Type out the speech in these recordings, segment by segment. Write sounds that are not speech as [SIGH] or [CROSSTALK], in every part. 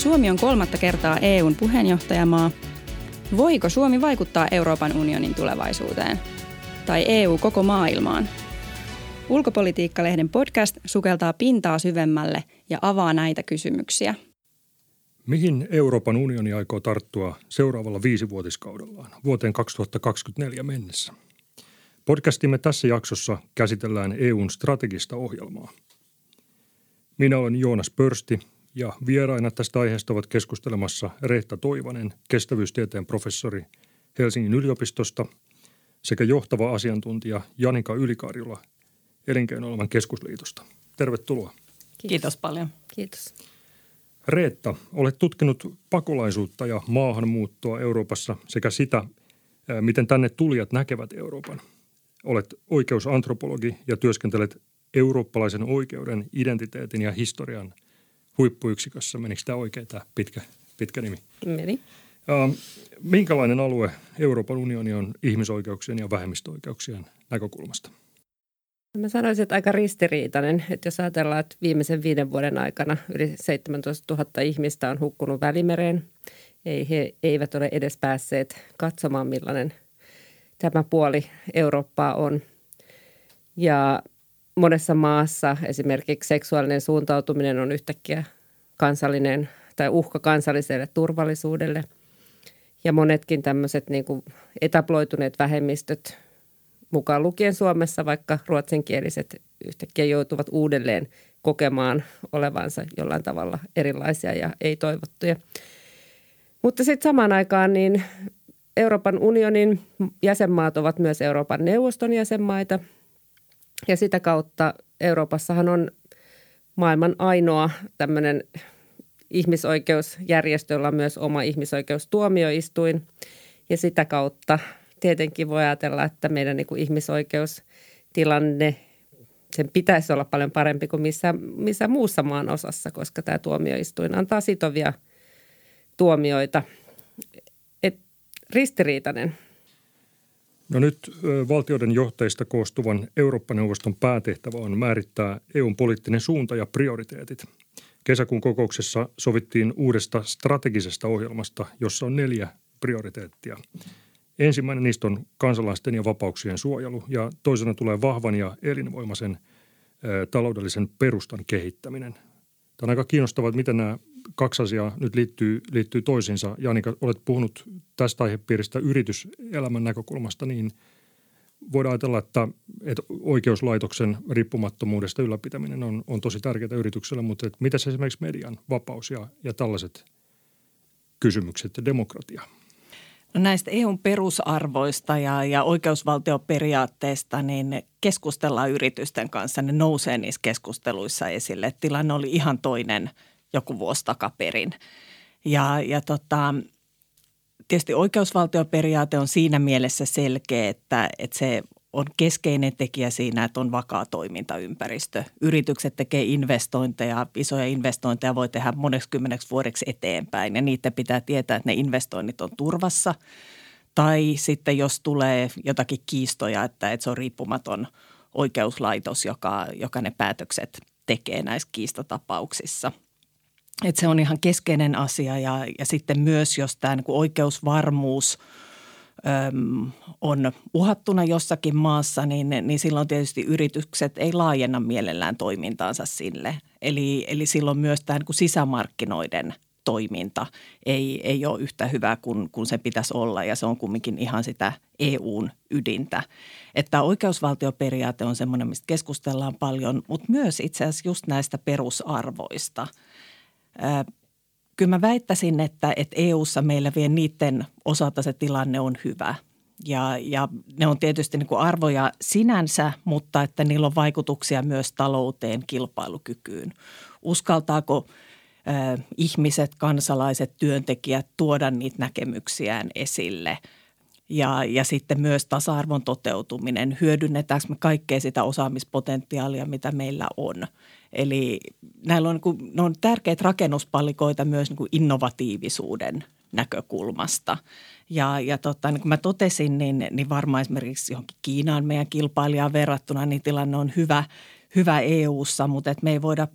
Suomi on kolmatta kertaa EUn puheenjohtajamaa. Voiko Suomi vaikuttaa Euroopan unionin tulevaisuuteen? Tai EU koko maailmaan? Ulkopolitiikkalehden podcast sukeltaa pintaa syvemmälle ja avaa näitä kysymyksiä. Mihin Euroopan unioni aikoo tarttua seuraavalla viisivuotiskaudellaan vuoteen 2024 mennessä? Podcastimme tässä jaksossa käsitellään EUn strategista ohjelmaa. Minä olen Joonas Pörsti ja vieraina tästä aiheesta ovat keskustelemassa Reetta Toivanen, kestävyystieteen professori Helsingin yliopistosta sekä johtava asiantuntija Janika Ylikarjula Elinkeinoelämän keskusliitosta. Tervetuloa. Kiitos, Kiitos paljon. Kiitos. Reetta, olet tutkinut pakolaisuutta ja maahanmuuttoa Euroopassa sekä sitä, miten tänne tulijat näkevät Euroopan. Olet oikeusantropologi ja työskentelet eurooppalaisen oikeuden, identiteetin ja historian huippuyksikössä. Menikö tämä oikein tämä pitkä, pitkä nimi? Meni. Minkälainen alue Euroopan unioni on ihmisoikeuksien ja vähemmistöoikeuksien näkökulmasta? Mä sanoisin, että aika ristiriitainen, että jos ajatellaan, että viimeisen viiden vuoden aikana yli 17 000 ihmistä on hukkunut Välimereen. Ei, he eivät ole edes päässeet katsomaan, millainen tämä puoli Eurooppaa on. Ja monessa maassa esimerkiksi seksuaalinen suuntautuminen on yhtäkkiä kansallinen tai uhka kansalliselle turvallisuudelle. Ja monetkin tämmöiset niin kuin etabloituneet vähemmistöt, mukaan lukien Suomessa, vaikka ruotsinkieliset yhtäkkiä joutuvat uudelleen kokemaan olevansa jollain tavalla erilaisia ja ei-toivottuja. Mutta sitten samaan aikaan niin Euroopan unionin jäsenmaat ovat myös Euroopan neuvoston jäsenmaita – ja sitä kautta Euroopassahan on maailman ainoa tämmöinen ihmisoikeusjärjestö, jolla on myös oma ihmisoikeustuomioistuin. Ja sitä kautta tietenkin voi ajatella, että meidän niin kuin ihmisoikeustilanne, sen pitäisi olla paljon parempi kuin missä, missä muussa maan osassa, koska tämä tuomioistuin antaa sitovia tuomioita. Et ristiriitainen No nyt valtioiden johtajista koostuvan Eurooppa-neuvoston päätehtävä on määrittää EUn poliittinen suunta ja prioriteetit. Kesäkuun kokouksessa sovittiin uudesta strategisesta ohjelmasta, jossa on neljä prioriteettia. Ensimmäinen niistä on kansalaisten ja vapauksien suojelu ja toisena tulee vahvan ja elinvoimaisen taloudellisen perustan kehittäminen. Tämä on aika kiinnostavaa, että miten nämä kaksi asiaa nyt liittyy, liittyy toisiinsa. Janika, olet puhunut tästä aihepiiristä yrityselämän näkökulmasta, niin voidaan ajatella, että, että oikeuslaitoksen riippumattomuudesta ylläpitäminen on, on tosi tärkeää yritykselle, mutta mitäs esimerkiksi median vapaus ja, ja tällaiset kysymykset ja demokratia? No näistä EUn perusarvoista ja, ja oikeusvaltioperiaatteista niin keskustellaan yritysten kanssa. Ne nousee niissä keskusteluissa esille. Tilanne oli ihan toinen – joku vuosi takaperin. Ja, ja tota, tietysti oikeusvaltioperiaate on siinä mielessä selkeä, että, että se on keskeinen tekijä siinä, että on vakaa toimintaympäristö. Yritykset tekee investointeja, isoja investointeja voi tehdä moneksi kymmeneksi vuodeksi eteenpäin ja niitä pitää tietää, että ne investoinnit on turvassa. Tai sitten jos tulee jotakin kiistoja, että, että se on riippumaton oikeuslaitos, joka, joka ne päätökset tekee näissä kiistatapauksissa – että se on ihan keskeinen asia ja, ja sitten myös, jos tämä niin oikeusvarmuus äm, on uhattuna jossakin maassa, niin, niin silloin tietysti yritykset ei laajenna mielellään toimintaansa sille. Eli, eli silloin myös tämä niin sisämarkkinoiden toiminta ei, ei ole yhtä hyvä kuin, kuin se pitäisi olla ja se on kumminkin ihan sitä EUn ydintä. Että oikeusvaltioperiaate on semmoinen, mistä keskustellaan paljon, mutta myös itse asiassa just näistä perusarvoista – Kyllä mä väittäisin, että, että EU-ssa meillä vielä niiden osalta se tilanne on hyvä. Ja, ja ne on tietysti niin kuin arvoja sinänsä, mutta että niillä on vaikutuksia myös talouteen, kilpailukykyyn. Uskaltaako äh, ihmiset, kansalaiset, työntekijät tuoda niitä näkemyksiään esille – ja, ja sitten myös tasa-arvon toteutuminen. Hyödynnetäänkö me kaikkea sitä osaamispotentiaalia, mitä meillä on? Eli näillä on, niin ne on tärkeitä rakennuspallikoita myös niin kuin innovatiivisuuden näkökulmasta. Ja, ja tota, niin kuin mä totesin, niin, niin varmaan esimerkiksi johonkin Kiinaan meidän kilpailijaan verrattuna, niin tilanne on hyvä, hyvä EU-ssa, mutta et me ei voida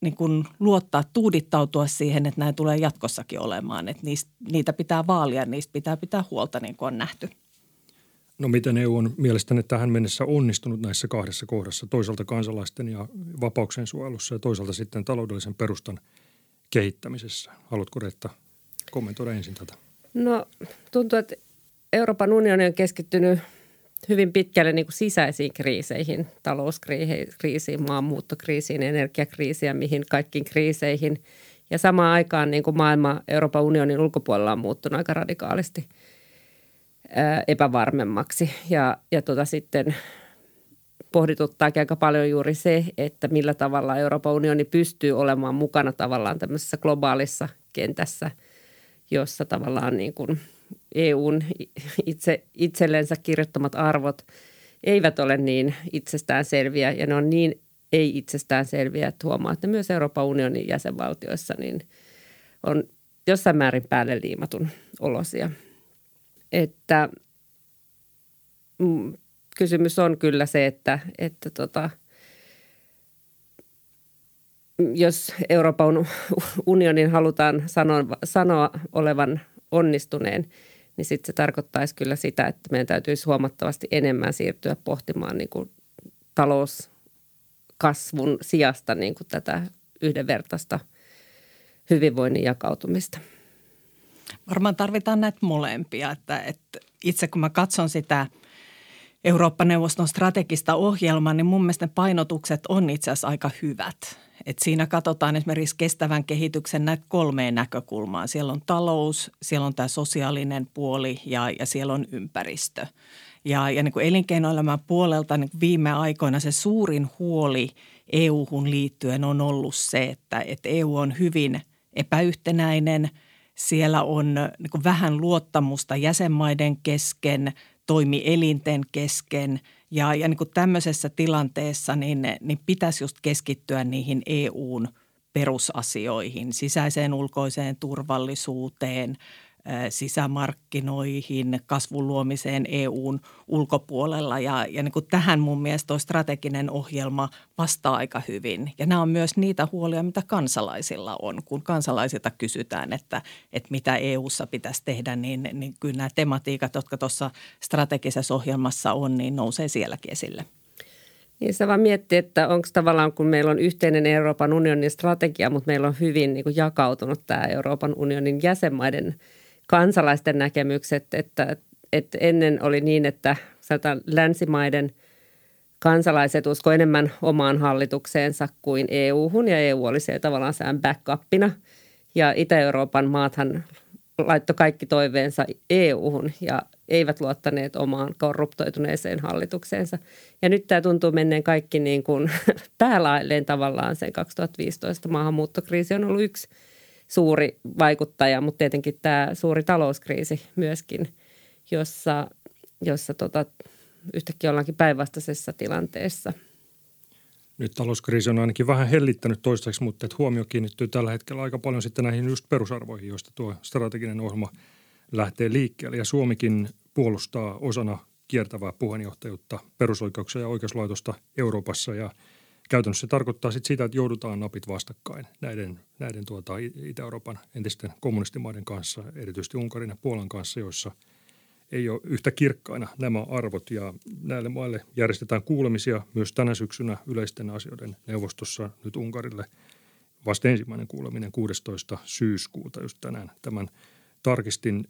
niin kuin luottaa, tuudittautua siihen, että näin tulee jatkossakin olemaan. Että niistä, niitä pitää vaalia, niistä pitää pitää huolta niin kuin on nähty. No miten EU on mielestäni tähän mennessä onnistunut näissä kahdessa kohdassa, toisaalta kansalaisten ja vapauksien suojelussa ja toisaalta sitten taloudellisen perustan kehittämisessä? Haluatko Reetta kommentoida ensin tätä? No tuntuu, että Euroopan unioni on keskittynyt hyvin pitkälle niin kuin sisäisiin kriiseihin, talouskriisiin, maanmuuttokriisiin, energiakriisiin mihin kaikkiin kriiseihin. Ja samaan aikaan niin kuin maailma Euroopan unionin ulkopuolella on muuttunut aika radikaalisti ää, epävarmemmaksi. Ja, ja tota sitten pohdituttaa aika paljon juuri se, että millä tavalla Euroopan unioni pystyy olemaan mukana tavallaan tämmöisessä globaalissa kentässä, jossa tavallaan niin kuin EUn itse, itsellensä kirjoittamat arvot eivät ole niin itsestäänselviä ja ne on niin ei itsestäänselviä, että huomaa, että myös Euroopan unionin jäsenvaltioissa niin on jossain määrin päälle liimatun olosia. Että mm, kysymys on kyllä se, että, että tota, jos Euroopan unionin halutaan sanoa, sanoa olevan onnistuneen, niin sitten se tarkoittaisi kyllä sitä, että meidän täytyisi huomattavasti enemmän siirtyä pohtimaan niin kuin talouskasvun sijasta niin kuin tätä yhdenvertaista hyvinvoinnin jakautumista. Varmaan tarvitaan näitä molempia. Että, että itse kun mä katson sitä Eurooppa-neuvoston strategista ohjelmaa, niin mun mielestä ne painotukset on itse asiassa aika hyvät – et siinä katsotaan esimerkiksi kestävän kehityksen näitä kolmeen näkökulmaa. Siellä on talous, siellä on tämä sosiaalinen puoli ja, ja siellä on ympäristö. Ja, ja niin kuin elinkeinoelämän puolelta niin viime aikoina se suurin huoli EU-hun liittyen on ollut se, että, että EU on hyvin epäyhtenäinen. Siellä on niin kuin vähän luottamusta jäsenmaiden kesken, toimielinten kesken – ja, ja niin kuin tämmöisessä tilanteessa niin, niin pitäisi just keskittyä niihin EUn perusasioihin, sisäiseen ulkoiseen turvallisuuteen – sisämarkkinoihin, kasvun luomiseen EUn ulkopuolella. Ja, ja niin kuin tähän mun mielestä tuo strateginen ohjelma vastaa aika hyvin. Ja nämä on myös niitä huolia, mitä kansalaisilla on. Kun kansalaisilta kysytään, että, että mitä EUssa pitäisi tehdä, niin, niin kyllä nämä tematiikat, jotka tuossa strategisessa ohjelmassa on, niin nousee sielläkin esille. Niin se vaan miettii, että onko tavallaan, kun meillä on yhteinen Euroopan unionin strategia, mutta meillä on hyvin niin jakautunut tämä Euroopan unionin jäsenmaiden – kansalaisten näkemykset, että, että ennen oli niin, että länsimaiden kansalaiset usko enemmän omaan hallitukseensa kuin EU-hun ja EU oli siellä tavallaan sään backupina. Ja Itä-Euroopan maathan laittoi kaikki toiveensa EU-hun ja eivät luottaneet omaan korruptoituneeseen hallitukseensa. Ja nyt tämä tuntuu menneen kaikki niin kuin [LAUGHS] päälailleen tavallaan sen 2015 maahanmuuttokriisi on ollut yksi – suuri vaikuttaja, mutta tietenkin tämä suuri talouskriisi myöskin, jossa, jossa tota, yhtäkkiä ollaankin päinvastaisessa tilanteessa. Nyt talouskriisi on ainakin vähän hellittänyt toistaiseksi, mutta että huomio kiinnittyy tällä hetkellä aika paljon sitten näihin just perusarvoihin, joista tuo strateginen ohjelma lähtee liikkeelle. Ja Suomikin puolustaa osana kiertävää puheenjohtajuutta perusoikeuksia ja oikeuslaitosta Euroopassa ja – käytännössä se tarkoittaa sit sitä, että joudutaan napit vastakkain näiden, näiden tuota Itä-Euroopan entisten kommunistimaiden kanssa, erityisesti Unkarin ja Puolan kanssa, joissa ei ole yhtä kirkkaina nämä arvot. Ja näille maille järjestetään kuulemisia myös tänä syksynä yleisten asioiden neuvostossa nyt Unkarille. Vasta ensimmäinen kuuleminen 16. syyskuuta just tänään tämän tarkistin.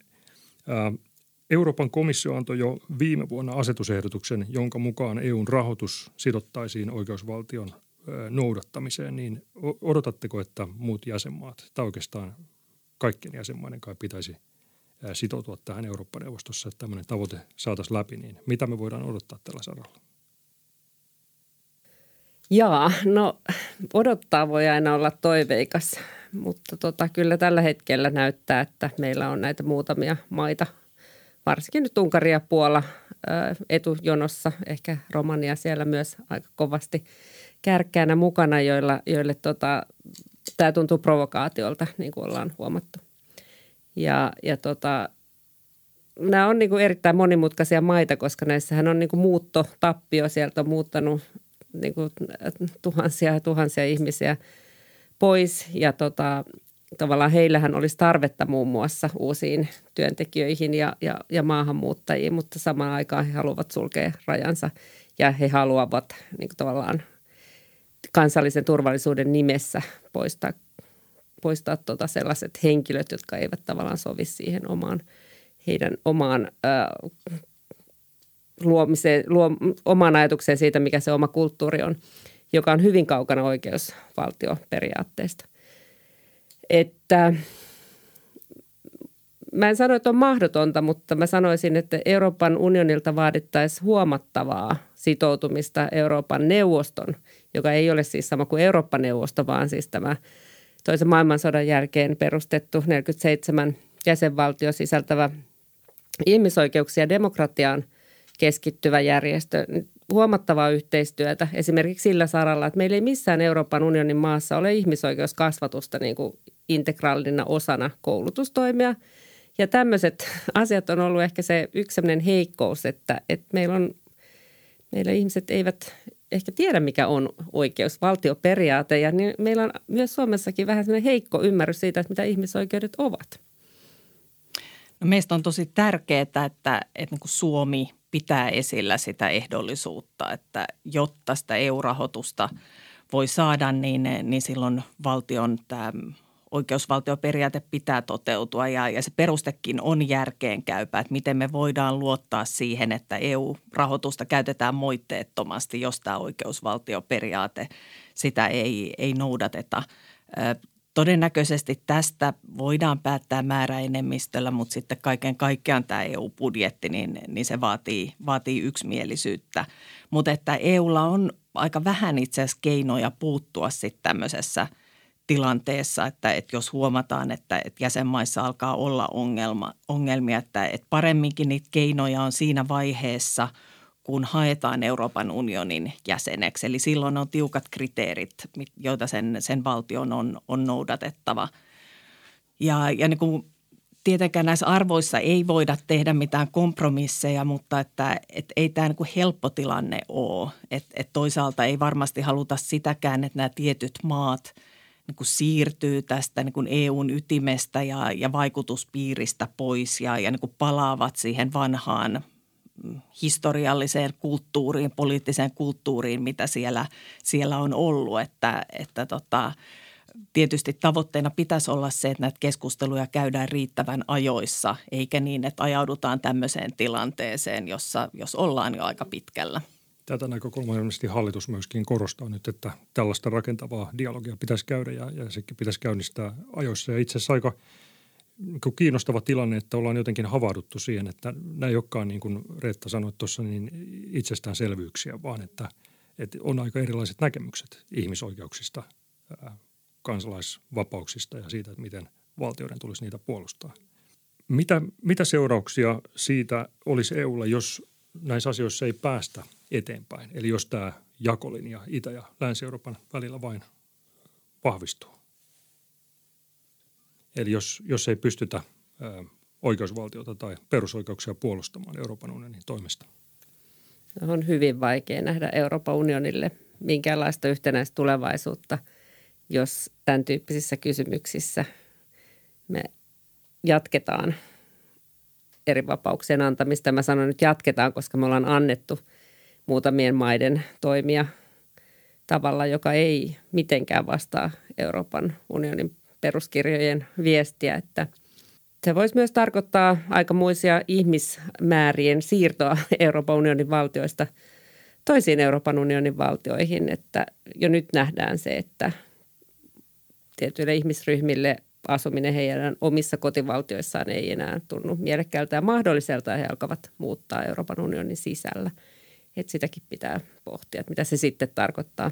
Euroopan komissio antoi jo viime vuonna asetusehdotuksen, jonka mukaan EUn rahoitus sidottaisiin oikeusvaltion noudattamiseen, niin odotatteko, että muut jäsenmaat, tai oikeastaan kaikkien jäsenmaiden kai pitäisi sitoutua tähän Eurooppa-neuvostossa, että tämmöinen tavoite saataisiin läpi, niin mitä me voidaan odottaa tällä saralla? Jaa, no odottaa voi aina olla toiveikas, mutta tota, kyllä tällä hetkellä näyttää, että meillä on näitä muutamia maita varsinkin nyt Unkari ja Puola etujonossa, ehkä Romania siellä myös aika kovasti kärkkäänä mukana, joilla, joille tota, tämä tuntuu provokaatiolta, niin kuin ollaan huomattu. Ja, ja tota, nämä on niin kuin erittäin monimutkaisia maita, koska näissähän on niin kuin muutto, tappio, sieltä on muuttanut niin kuin tuhansia ja tuhansia ihmisiä pois. Ja tota, tavallaan heillähän olisi tarvetta muun muassa uusiin työntekijöihin ja, ja, ja maahanmuuttajiin, mutta samaan aikaan he haluavat sulkea rajansa ja he haluavat niin tavallaan kansallisen turvallisuuden nimessä poistaa, poistaa tuota sellaiset henkilöt, jotka eivät tavallaan sovi siihen omaan, heidän omaan äh, luomiseen, luo, omaan ajatukseen siitä, mikä se oma kulttuuri on, joka on hyvin kaukana oikeusvaltioperiaatteesta. Että mä en sano, että on mahdotonta, mutta mä sanoisin, että Euroopan unionilta vaadittaisiin huomattavaa sitoutumista Euroopan neuvoston, joka ei ole siis sama kuin Eurooppa-neuvosto, vaan siis tämä toisen maailmansodan jälkeen perustettu 47 jäsenvaltio sisältävä ihmisoikeuksia demokratiaan keskittyvä järjestö huomattavaa yhteistyötä esimerkiksi sillä saralla, että meillä ei missään Euroopan unionin maassa ole ihmisoikeuskasvatusta niin kuin integraalina osana koulutustoimia. Ja tämmöiset [LAUGHS] asiat on ollut ehkä se yksi heikkous, että, että meillä, on, meillä ihmiset eivät ehkä tiedä, mikä on oikeusvaltioperiaate. Ja niin meillä on myös Suomessakin vähän sellainen heikko ymmärrys siitä, että mitä ihmisoikeudet ovat. No meistä on tosi tärkeää, että, että niin kuin Suomi pitää esillä sitä ehdollisuutta, että jotta sitä EU-rahoitusta voi saada, niin, niin silloin valtion tämä oikeusvaltioperiaate pitää toteutua ja, ja se perustekin on järkeenkäypä, että miten me voidaan luottaa siihen, että EU-rahoitusta käytetään moitteettomasti, jos tämä oikeusvaltioperiaate sitä ei, ei noudateta. Todennäköisesti tästä voidaan päättää määräenemmistöllä, mutta sitten kaiken kaikkiaan tämä EU-budjetti, niin, niin se vaatii, vaatii yksimielisyyttä. Mutta että EUlla on aika vähän itse asiassa keinoja puuttua sitten tämmöisessä tilanteessa, että, että jos huomataan, että, että jäsenmaissa alkaa olla ongelma, ongelmia, että, että paremminkin niitä keinoja on siinä vaiheessa – kun haetaan Euroopan unionin jäseneksi. Eli silloin on tiukat kriteerit, joita sen, sen valtion on, on noudatettava. Ja, ja niin kuin tietenkään näissä arvoissa ei voida tehdä mitään kompromisseja, mutta että, että ei tämä niin helppo tilanne ole. Et, et toisaalta ei varmasti haluta sitäkään, että nämä tietyt maat niin kuin siirtyy tästä niin kuin EUn ytimestä ja, ja vaikutuspiiristä pois ja, ja niin kuin palaavat siihen vanhaan historialliseen kulttuuriin, poliittiseen kulttuuriin, mitä siellä, siellä on ollut. Että, että tota, tietysti tavoitteena pitäisi olla se, että näitä keskusteluja käydään riittävän ajoissa, eikä niin, että ajaudutaan tämmöiseen tilanteeseen, jossa, jos ollaan jo aika pitkällä. Tätä näkökulmaa ilmeisesti hallitus myöskin korostaa nyt, että tällaista rakentavaa dialogia pitäisi käydä ja, ja sekin pitäisi käynnistää ajoissa. Ja itse asiassa aika – niin kiinnostava tilanne, että ollaan jotenkin havahduttu siihen, että nämä ei olekaan niin kuin Reetta sanoi tuossa niin itsestäänselvyyksiä, vaan että, että on aika erilaiset näkemykset ihmisoikeuksista, kansalaisvapauksista ja siitä, että miten valtioiden tulisi niitä puolustaa. Mitä, mitä seurauksia siitä olisi EUlla, jos näissä asioissa ei päästä eteenpäin? Eli jos tämä jakolinja Itä- ja Länsi-Euroopan välillä vain vahvistuu? Eli jos, jos ei pystytä oikeusvaltiota tai perusoikeuksia puolustamaan Euroopan unionin toimesta. On hyvin vaikea nähdä Euroopan unionille minkäänlaista yhtenäistä tulevaisuutta, jos tämän tyyppisissä kysymyksissä me jatketaan eri vapauksien antamista. Mä sanon nyt jatketaan, koska me ollaan annettu muutamien maiden toimia tavalla, joka ei mitenkään vastaa Euroopan unionin peruskirjojen viestiä, että se voisi myös tarkoittaa aikamoisia ihmismäärien siirtoa [LAUGHS] Euroopan unionin valtioista toisiin Euroopan unionin valtioihin, että jo nyt nähdään se, että tietyille ihmisryhmille asuminen heidän omissa kotivaltioissaan ei enää tunnu mielekkäältä ja mahdolliselta ja he alkavat muuttaa Euroopan unionin sisällä. Että sitäkin pitää pohtia, että mitä se sitten tarkoittaa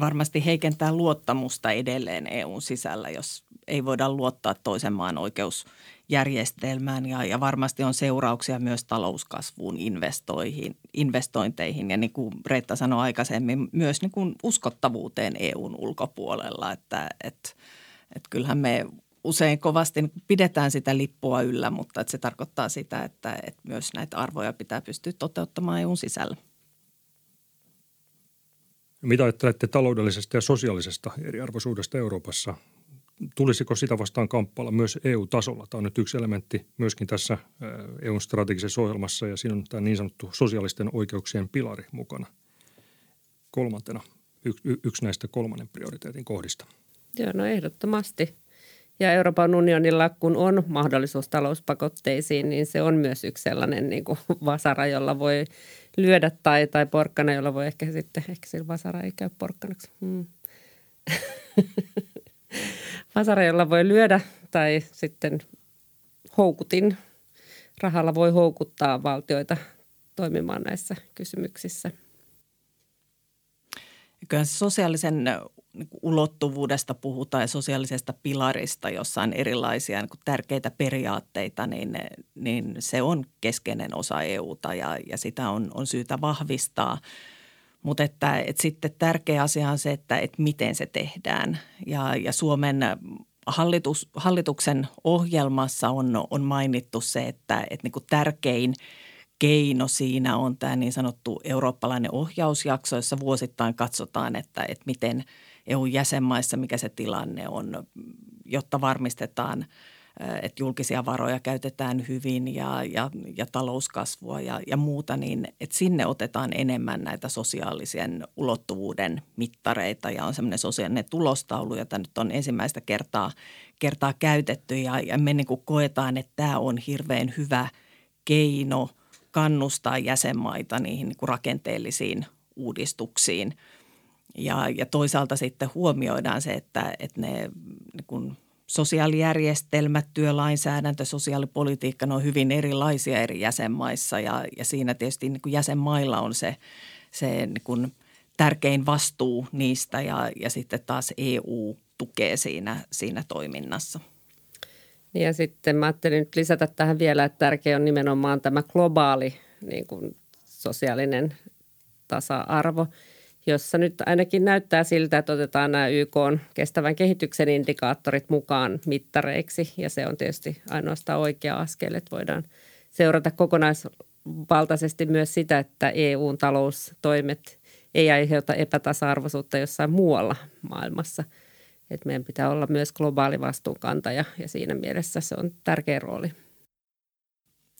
varmasti heikentää luottamusta edelleen EUn sisällä, jos ei voida luottaa toisen maan oikeusjärjestelmään. Ja, ja varmasti on seurauksia myös talouskasvuun, investoihin, investointeihin ja niin kuin Reetta sanoi aikaisemmin, myös niin kuin uskottavuuteen EUn ulkopuolella. Että et, et kyllähän me usein kovasti pidetään sitä lippua yllä, mutta että se tarkoittaa sitä, että, että myös näitä arvoja pitää pystyä toteuttamaan EUn sisällä. Mitä ajattelette taloudellisesta ja sosiaalisesta eriarvoisuudesta Euroopassa? Tulisiko sitä vastaan kamppailla myös EU-tasolla? Tämä on nyt yksi elementti myöskin tässä EUn strategisessa ohjelmassa ja siinä on tämä niin sanottu sosiaalisten oikeuksien pilari mukana kolmantena, yksi, yksi näistä kolmannen prioriteetin kohdista. Joo, no ehdottomasti. Ja Euroopan unionilla, kun on mahdollisuus talouspakotteisiin, niin se on myös yksi sellainen niin kuin vasara, jolla voi lyödä tai, tai porkkana, jolla voi ehkä sitten, ehkä sillä vasara ei käy porkkanaksi. Hmm. [LAUGHS] vasara, jolla voi lyödä tai sitten houkutin. Rahalla voi houkuttaa valtioita toimimaan näissä kysymyksissä. Kyllä sosiaalisen niin ulottuvuudesta puhutaan ja sosiaalisesta pilarista, jossa on erilaisia niin tärkeitä periaatteita, niin, niin se on keskeinen osa EUta ja, ja sitä on, on syytä vahvistaa. Mutta että, että sitten tärkeä asia on se, että, että miten se tehdään. Ja, ja Suomen hallitus, hallituksen ohjelmassa on, on mainittu se, että, että niin tärkein – keino siinä on tämä niin sanottu eurooppalainen ohjausjakso, jossa vuosittain katsotaan, että, että miten EU-jäsenmaissa, mikä se tilanne on, jotta varmistetaan, että julkisia varoja käytetään hyvin ja, ja, ja talouskasvua ja, ja muuta, niin että sinne otetaan enemmän näitä sosiaalisen ulottuvuuden mittareita ja on semmoinen sosiaalinen tulostaulu, jota nyt on ensimmäistä kertaa, kertaa käytetty ja, ja me niin kuin koetaan, että tämä on hirveän hyvä keino – kannustaa jäsenmaita niihin niin kuin rakenteellisiin uudistuksiin. Ja, ja toisaalta sitten huomioidaan se, että, että ne niin kuin sosiaalijärjestelmät, työlainsäädäntö, sosiaalipolitiikka, ne on hyvin erilaisia eri jäsenmaissa ja, ja siinä tietysti niin jäsenmailla on se, se niin kuin tärkein vastuu niistä ja, ja sitten taas EU tukee siinä, siinä toiminnassa. Ja sitten mä ajattelin nyt lisätä tähän vielä, että tärkeä on nimenomaan tämä globaali niin kuin sosiaalinen tasa-arvo, jossa nyt ainakin näyttää siltä, että otetaan nämä YK kestävän kehityksen indikaattorit mukaan mittareiksi. Ja se on tietysti ainoastaan oikea askel, että voidaan seurata kokonaisvaltaisesti myös sitä, että EUn taloustoimet ei aiheuta epätasa-arvoisuutta jossain muualla maailmassa – että meidän pitää olla myös globaali vastuunkantaja ja siinä mielessä se on tärkeä rooli.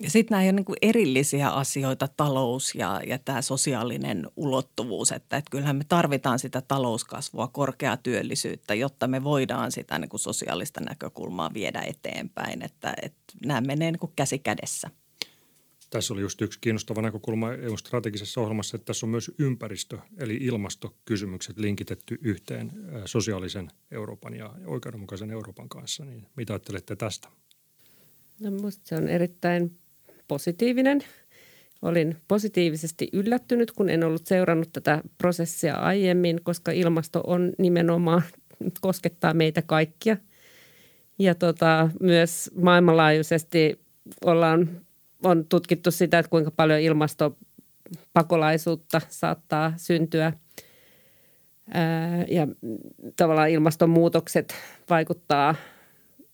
Ja sitten nämä ei ole niin erillisiä asioita, talous ja, ja tämä sosiaalinen ulottuvuus, että, että kyllähän me tarvitaan sitä talouskasvua, korkeaa työllisyyttä, jotta me voidaan sitä niin kuin sosiaalista näkökulmaa viedä eteenpäin, että, että nämä menee niin kuin käsi kädessä. Tässä oli just yksi kiinnostava näkökulma EU-strategisessa ohjelmassa, että tässä on myös ympäristö- eli ilmastokysymykset linkitetty yhteen sosiaalisen Euroopan ja oikeudenmukaisen Euroopan kanssa. Niin mitä ajattelette tästä? No minusta se on erittäin positiivinen. Olin positiivisesti yllättynyt, kun en ollut seurannut tätä prosessia aiemmin, koska ilmasto on nimenomaan koskettaa meitä kaikkia. Ja tota, myös maailmanlaajuisesti ollaan on tutkittu sitä, että kuinka paljon ilmastopakolaisuutta saattaa syntyä. Ja tavallaan ilmastonmuutokset vaikuttaa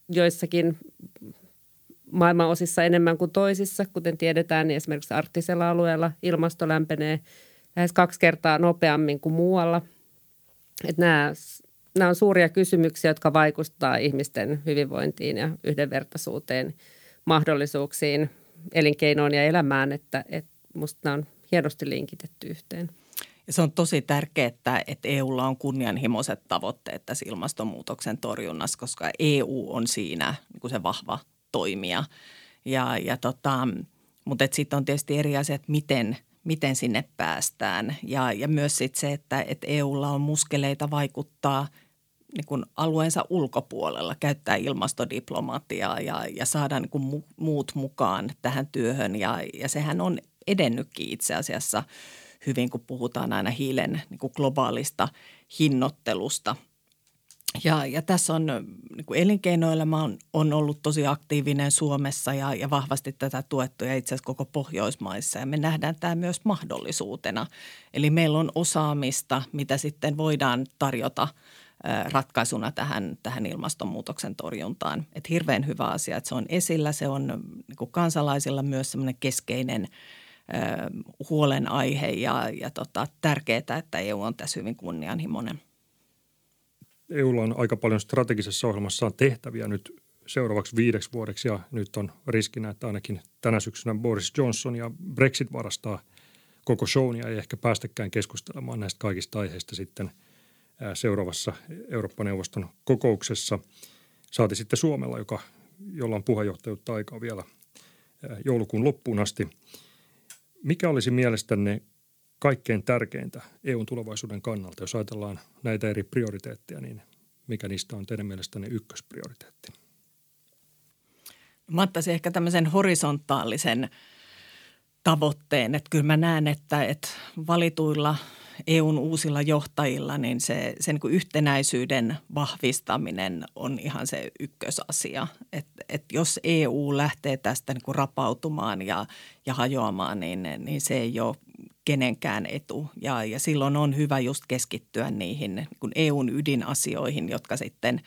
joissakin maailman osissa enemmän kuin toisissa. Kuten tiedetään, niin esimerkiksi arktisella alueella ilmasto lämpenee lähes kaksi kertaa nopeammin kuin muualla. Että nämä, nämä on suuria kysymyksiä, jotka vaikuttavat ihmisten hyvinvointiin ja yhdenvertaisuuteen, mahdollisuuksiin elinkeinoon ja elämään, että, että musta nämä on hienosti linkitetty yhteen. Ja se on tosi tärkeää, että, että EUlla on kunnianhimoiset tavoitteet tässä ilmastonmuutoksen torjunnassa, koska EU on siinä niin kuin se vahva toimija. Ja, ja tota, mutta sitten on tietysti eri asiat, miten, miten sinne päästään. Ja, ja myös sit se, että, että EUlla on muskeleita vaikuttaa – niin kuin alueensa ulkopuolella, käyttää ilmastodiplomatiaa ja, ja saada niin kuin muut mukaan tähän työhön. Ja, ja sehän on edennytkin itse asiassa hyvin, kun puhutaan aina hiilen niin globaalista hinnoittelusta. Ja, ja tässä on niin elinkeinoelämä on, on ollut tosi aktiivinen Suomessa ja, ja vahvasti tätä tuettu ja itse asiassa koko Pohjoismaissa. Ja me nähdään tämä myös mahdollisuutena. Eli meillä on osaamista, mitä sitten voidaan tarjota – ratkaisuna tähän, tähän ilmastonmuutoksen torjuntaan. Et hirveän hyvä asia, että se on esillä. Se on niin kansalaisilla myös semmoinen keskeinen huolenaihe ja, ja tota, tärkeää, että EU on tässä hyvin kunnianhimoinen. EUlla on aika paljon strategisessa ohjelmassaan tehtäviä nyt seuraavaksi viideksi vuodeksi ja nyt on riskinä, että ainakin tänä syksynä Boris Johnson ja Brexit varastaa koko shown ja ei ehkä päästäkään keskustelemaan näistä kaikista aiheista sitten seuraavassa Eurooppa-neuvoston kokouksessa. Saati sitten Suomella, joka, jolla on puheenjohtajuutta aikaa vielä joulukuun loppuun asti. Mikä olisi mielestänne kaikkein tärkeintä EUn tulevaisuuden kannalta, jos ajatellaan näitä eri prioriteetteja, niin mikä niistä on teidän mielestänne ykkösprioriteetti? Mä ottaisin ehkä tämmöisen horisontaalisen tavoitteen, että kyllä mä näen, että, että valituilla EUn uusilla johtajilla, niin se, se niin kuin yhtenäisyyden vahvistaminen on ihan se ykkösasia. Et, et jos EU lähtee tästä niin kuin rapautumaan ja, ja hajoamaan, niin, niin se ei ole kenenkään etu. Ja, ja silloin on hyvä just keskittyä niihin niin EUn ydinasioihin, jotka sitten,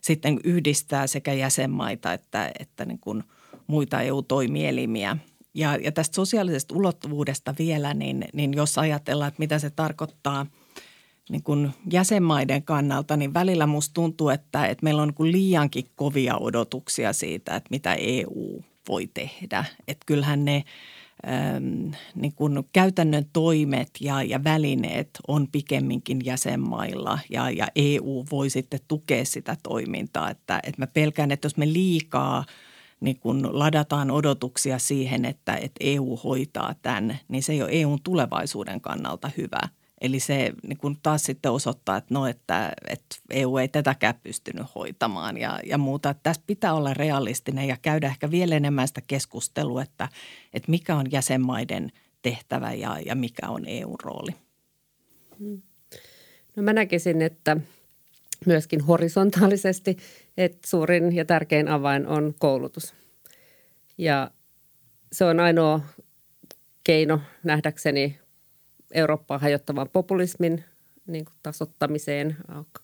sitten yhdistää sekä jäsenmaita että, että niin kuin muita EU-toimielimiä. Ja, ja tästä sosiaalisesta ulottuvuudesta vielä, niin, niin jos ajatellaan, että mitä se tarkoittaa niin kuin jäsenmaiden kannalta, niin välillä musta tuntuu, että, että meillä on niin kuin liiankin kovia odotuksia siitä, että mitä EU voi tehdä. Että kyllähän ne – niin kuin käytännön toimet ja, ja välineet on pikemminkin jäsenmailla ja, ja EU voi sitten tukea sitä toimintaa. Että, että mä pelkään, että jos me liikaa niin kun ladataan odotuksia siihen, että, että EU hoitaa tämän, niin se ei ole EUn tulevaisuuden kannalta hyvä – Eli se niin kun taas sitten osoittaa, että, no, että, että EU ei tätäkään pystynyt hoitamaan ja, ja muuta. Että tässä pitää olla realistinen ja käydä ehkä vielä enemmän sitä keskustelua, että, että mikä on jäsenmaiden tehtävä ja, ja mikä on EUn rooli. No mä näkisin, että myöskin horisontaalisesti, että suurin ja tärkein avain on koulutus. Ja se on ainoa keino nähdäkseni Eurooppaa hajottavan populismin niin kuin tasottamiseen,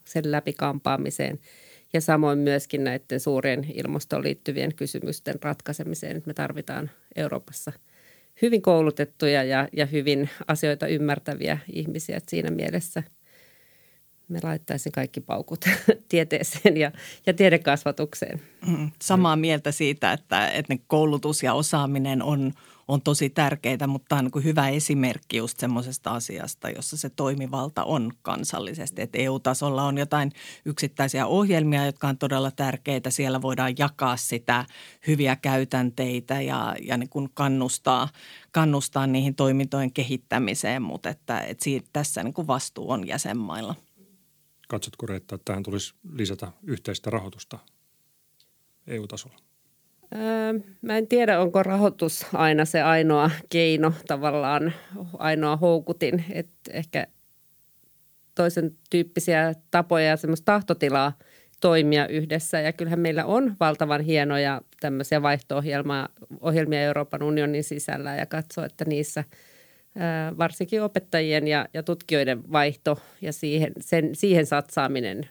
sen läpikampaamiseen ja samoin myöskin näiden suurien ilmastoon liittyvien kysymysten ratkaisemiseen. Että me tarvitaan Euroopassa hyvin koulutettuja ja, ja hyvin asioita ymmärtäviä ihmisiä. Että siinä mielessä me laittaisin kaikki paukut [LAUGHS] tieteeseen ja, ja tiedekasvatukseen. Mm, samaa mieltä siitä, että, että koulutus ja osaaminen on – on tosi tärkeitä, mutta tämä on niin hyvä esimerkki just semmoisesta asiasta, jossa se toimivalta on kansallisesti. Että EU-tasolla on jotain yksittäisiä ohjelmia, jotka on todella tärkeitä. Siellä voidaan jakaa sitä hyviä käytänteitä ja, ja niin kuin kannustaa, kannustaa niihin toimintojen kehittämiseen, mutta että, että siitä, tässä niin kuin vastuu on jäsenmailla. Katsotko Reetta, että tähän tulisi lisätä yhteistä rahoitusta EU-tasolla? Öö, mä en tiedä, onko rahoitus aina se ainoa keino, tavallaan ainoa houkutin. Että ehkä toisen tyyppisiä tapoja ja semmoista tahtotilaa toimia yhdessä. Ja kyllähän meillä on valtavan hienoja tämmöisiä vaihto-ohjelmia Euroopan unionin sisällä ja katsoa, että niissä öö, varsinkin opettajien ja, ja tutkijoiden vaihto ja siihen, sen, siihen satsaaminen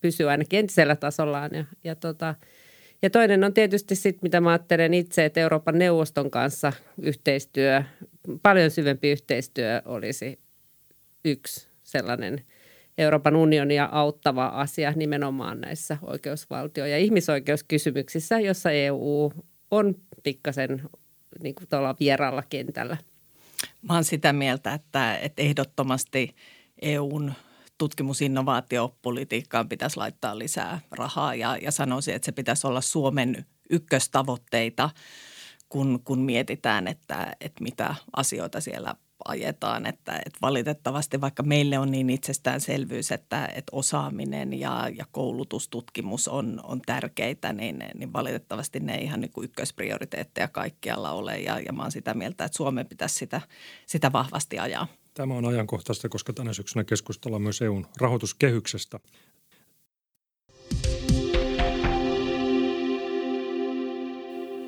pysyy ainakin entisellä tasollaan. Ja, ja tota, ja toinen on tietysti sitten, mitä mä ajattelen itse, että Euroopan neuvoston kanssa yhteistyö, paljon syvempi yhteistyö olisi yksi sellainen Euroopan unionia auttava asia nimenomaan näissä oikeusvaltio- ja ihmisoikeuskysymyksissä, jossa EU on pikkasen niin kuin tuolla vieraalla kentällä. Mä olen sitä mieltä, että, että ehdottomasti EUn tutkimusinnovaatiopolitiikkaan pitäisi laittaa lisää rahaa ja, ja sanoisin, että se pitäisi olla Suomen ykköstavoitteita, kun, kun mietitään, että, että mitä asioita siellä ajetaan. Että, että valitettavasti vaikka meille on niin itsestäänselvyys, että, että osaaminen ja, ja koulutustutkimus on, on tärkeitä, niin, niin valitettavasti ne ei ihan niin kuin ykkösprioriteetteja kaikkialla ole. Ja, ja mä oon sitä mieltä, että Suomen pitäisi sitä, sitä vahvasti ajaa. Tämä on ajankohtaista, koska tänä syksynä keskustellaan myös EUn rahoituskehyksestä.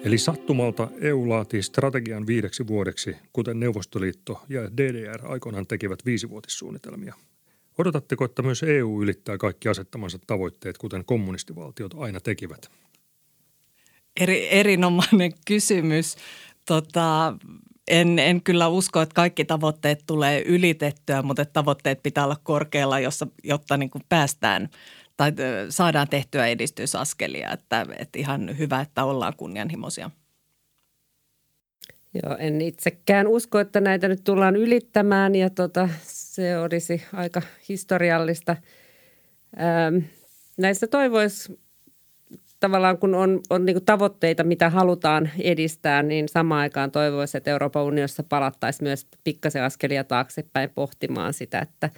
Eli sattumalta EU laatii strategian viideksi vuodeksi, kuten Neuvostoliitto ja DDR aikoinaan tekivät viisivuotissuunnitelmia. Odotatteko, että myös EU ylittää kaikki asettamansa tavoitteet, kuten kommunistivaltiot aina tekivät? Eri, erinomainen kysymys. Tota, En, en kyllä usko, että kaikki tavoitteet tulee ylitettyä, mutta tavoitteet pitää olla korkealla, jossa, jotta niin kuin päästään tai saadaan tehtyä edistysaskelia. Että, että ihan hyvä, että ollaan kunnianhimoisia. Joo, en itsekään usko, että näitä nyt tullaan ylittämään ja tota, se olisi aika historiallista. Ähm, näistä toivoisi tavallaan, kun on, on niin tavoitteita, mitä halutaan edistää, niin samaan aikaan toivoisi, että Euroopan unionissa palattaisiin myös pikkasen askelia taaksepäin pohtimaan sitä, että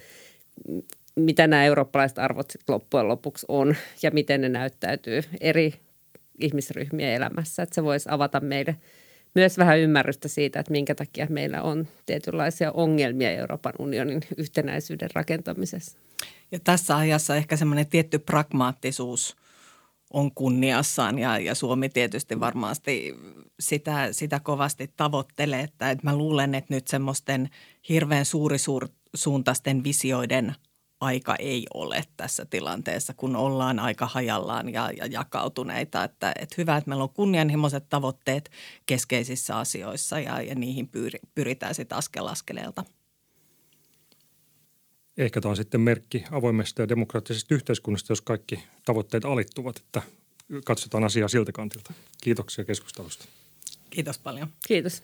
mitä nämä eurooppalaiset arvot sitten loppujen lopuksi on ja miten ne näyttäytyy eri ihmisryhmien elämässä. Että se voisi avata meille – myös vähän ymmärrystä siitä, että minkä takia meillä on tietynlaisia ongelmia Euroopan unionin yhtenäisyyden rakentamisessa. Ja tässä ajassa ehkä semmoinen tietty pragmaattisuus on kunniassaan ja, ja Suomi tietysti varmasti sitä, sitä kovasti tavoittelee. Että, että mä luulen, että nyt semmoisten hirveän suurisuuntaisten visioiden aika ei ole tässä tilanteessa, kun ollaan aika hajallaan ja, ja jakautuneita. Että, että hyvä, että meillä on kunnianhimoiset tavoitteet keskeisissä asioissa ja, ja niihin pyri, pyritään sitten askel askeleelta. Ehkä tämä on sitten merkki avoimesta ja demokraattisesta yhteiskunnasta, jos kaikki tavoitteet alittuvat, että katsotaan asiaa siltä kantilta. Kiitoksia keskustelusta. Kiitos paljon. Kiitos.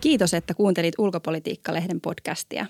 Kiitos, että kuuntelit Ulkopolitiikka-lehden podcastia.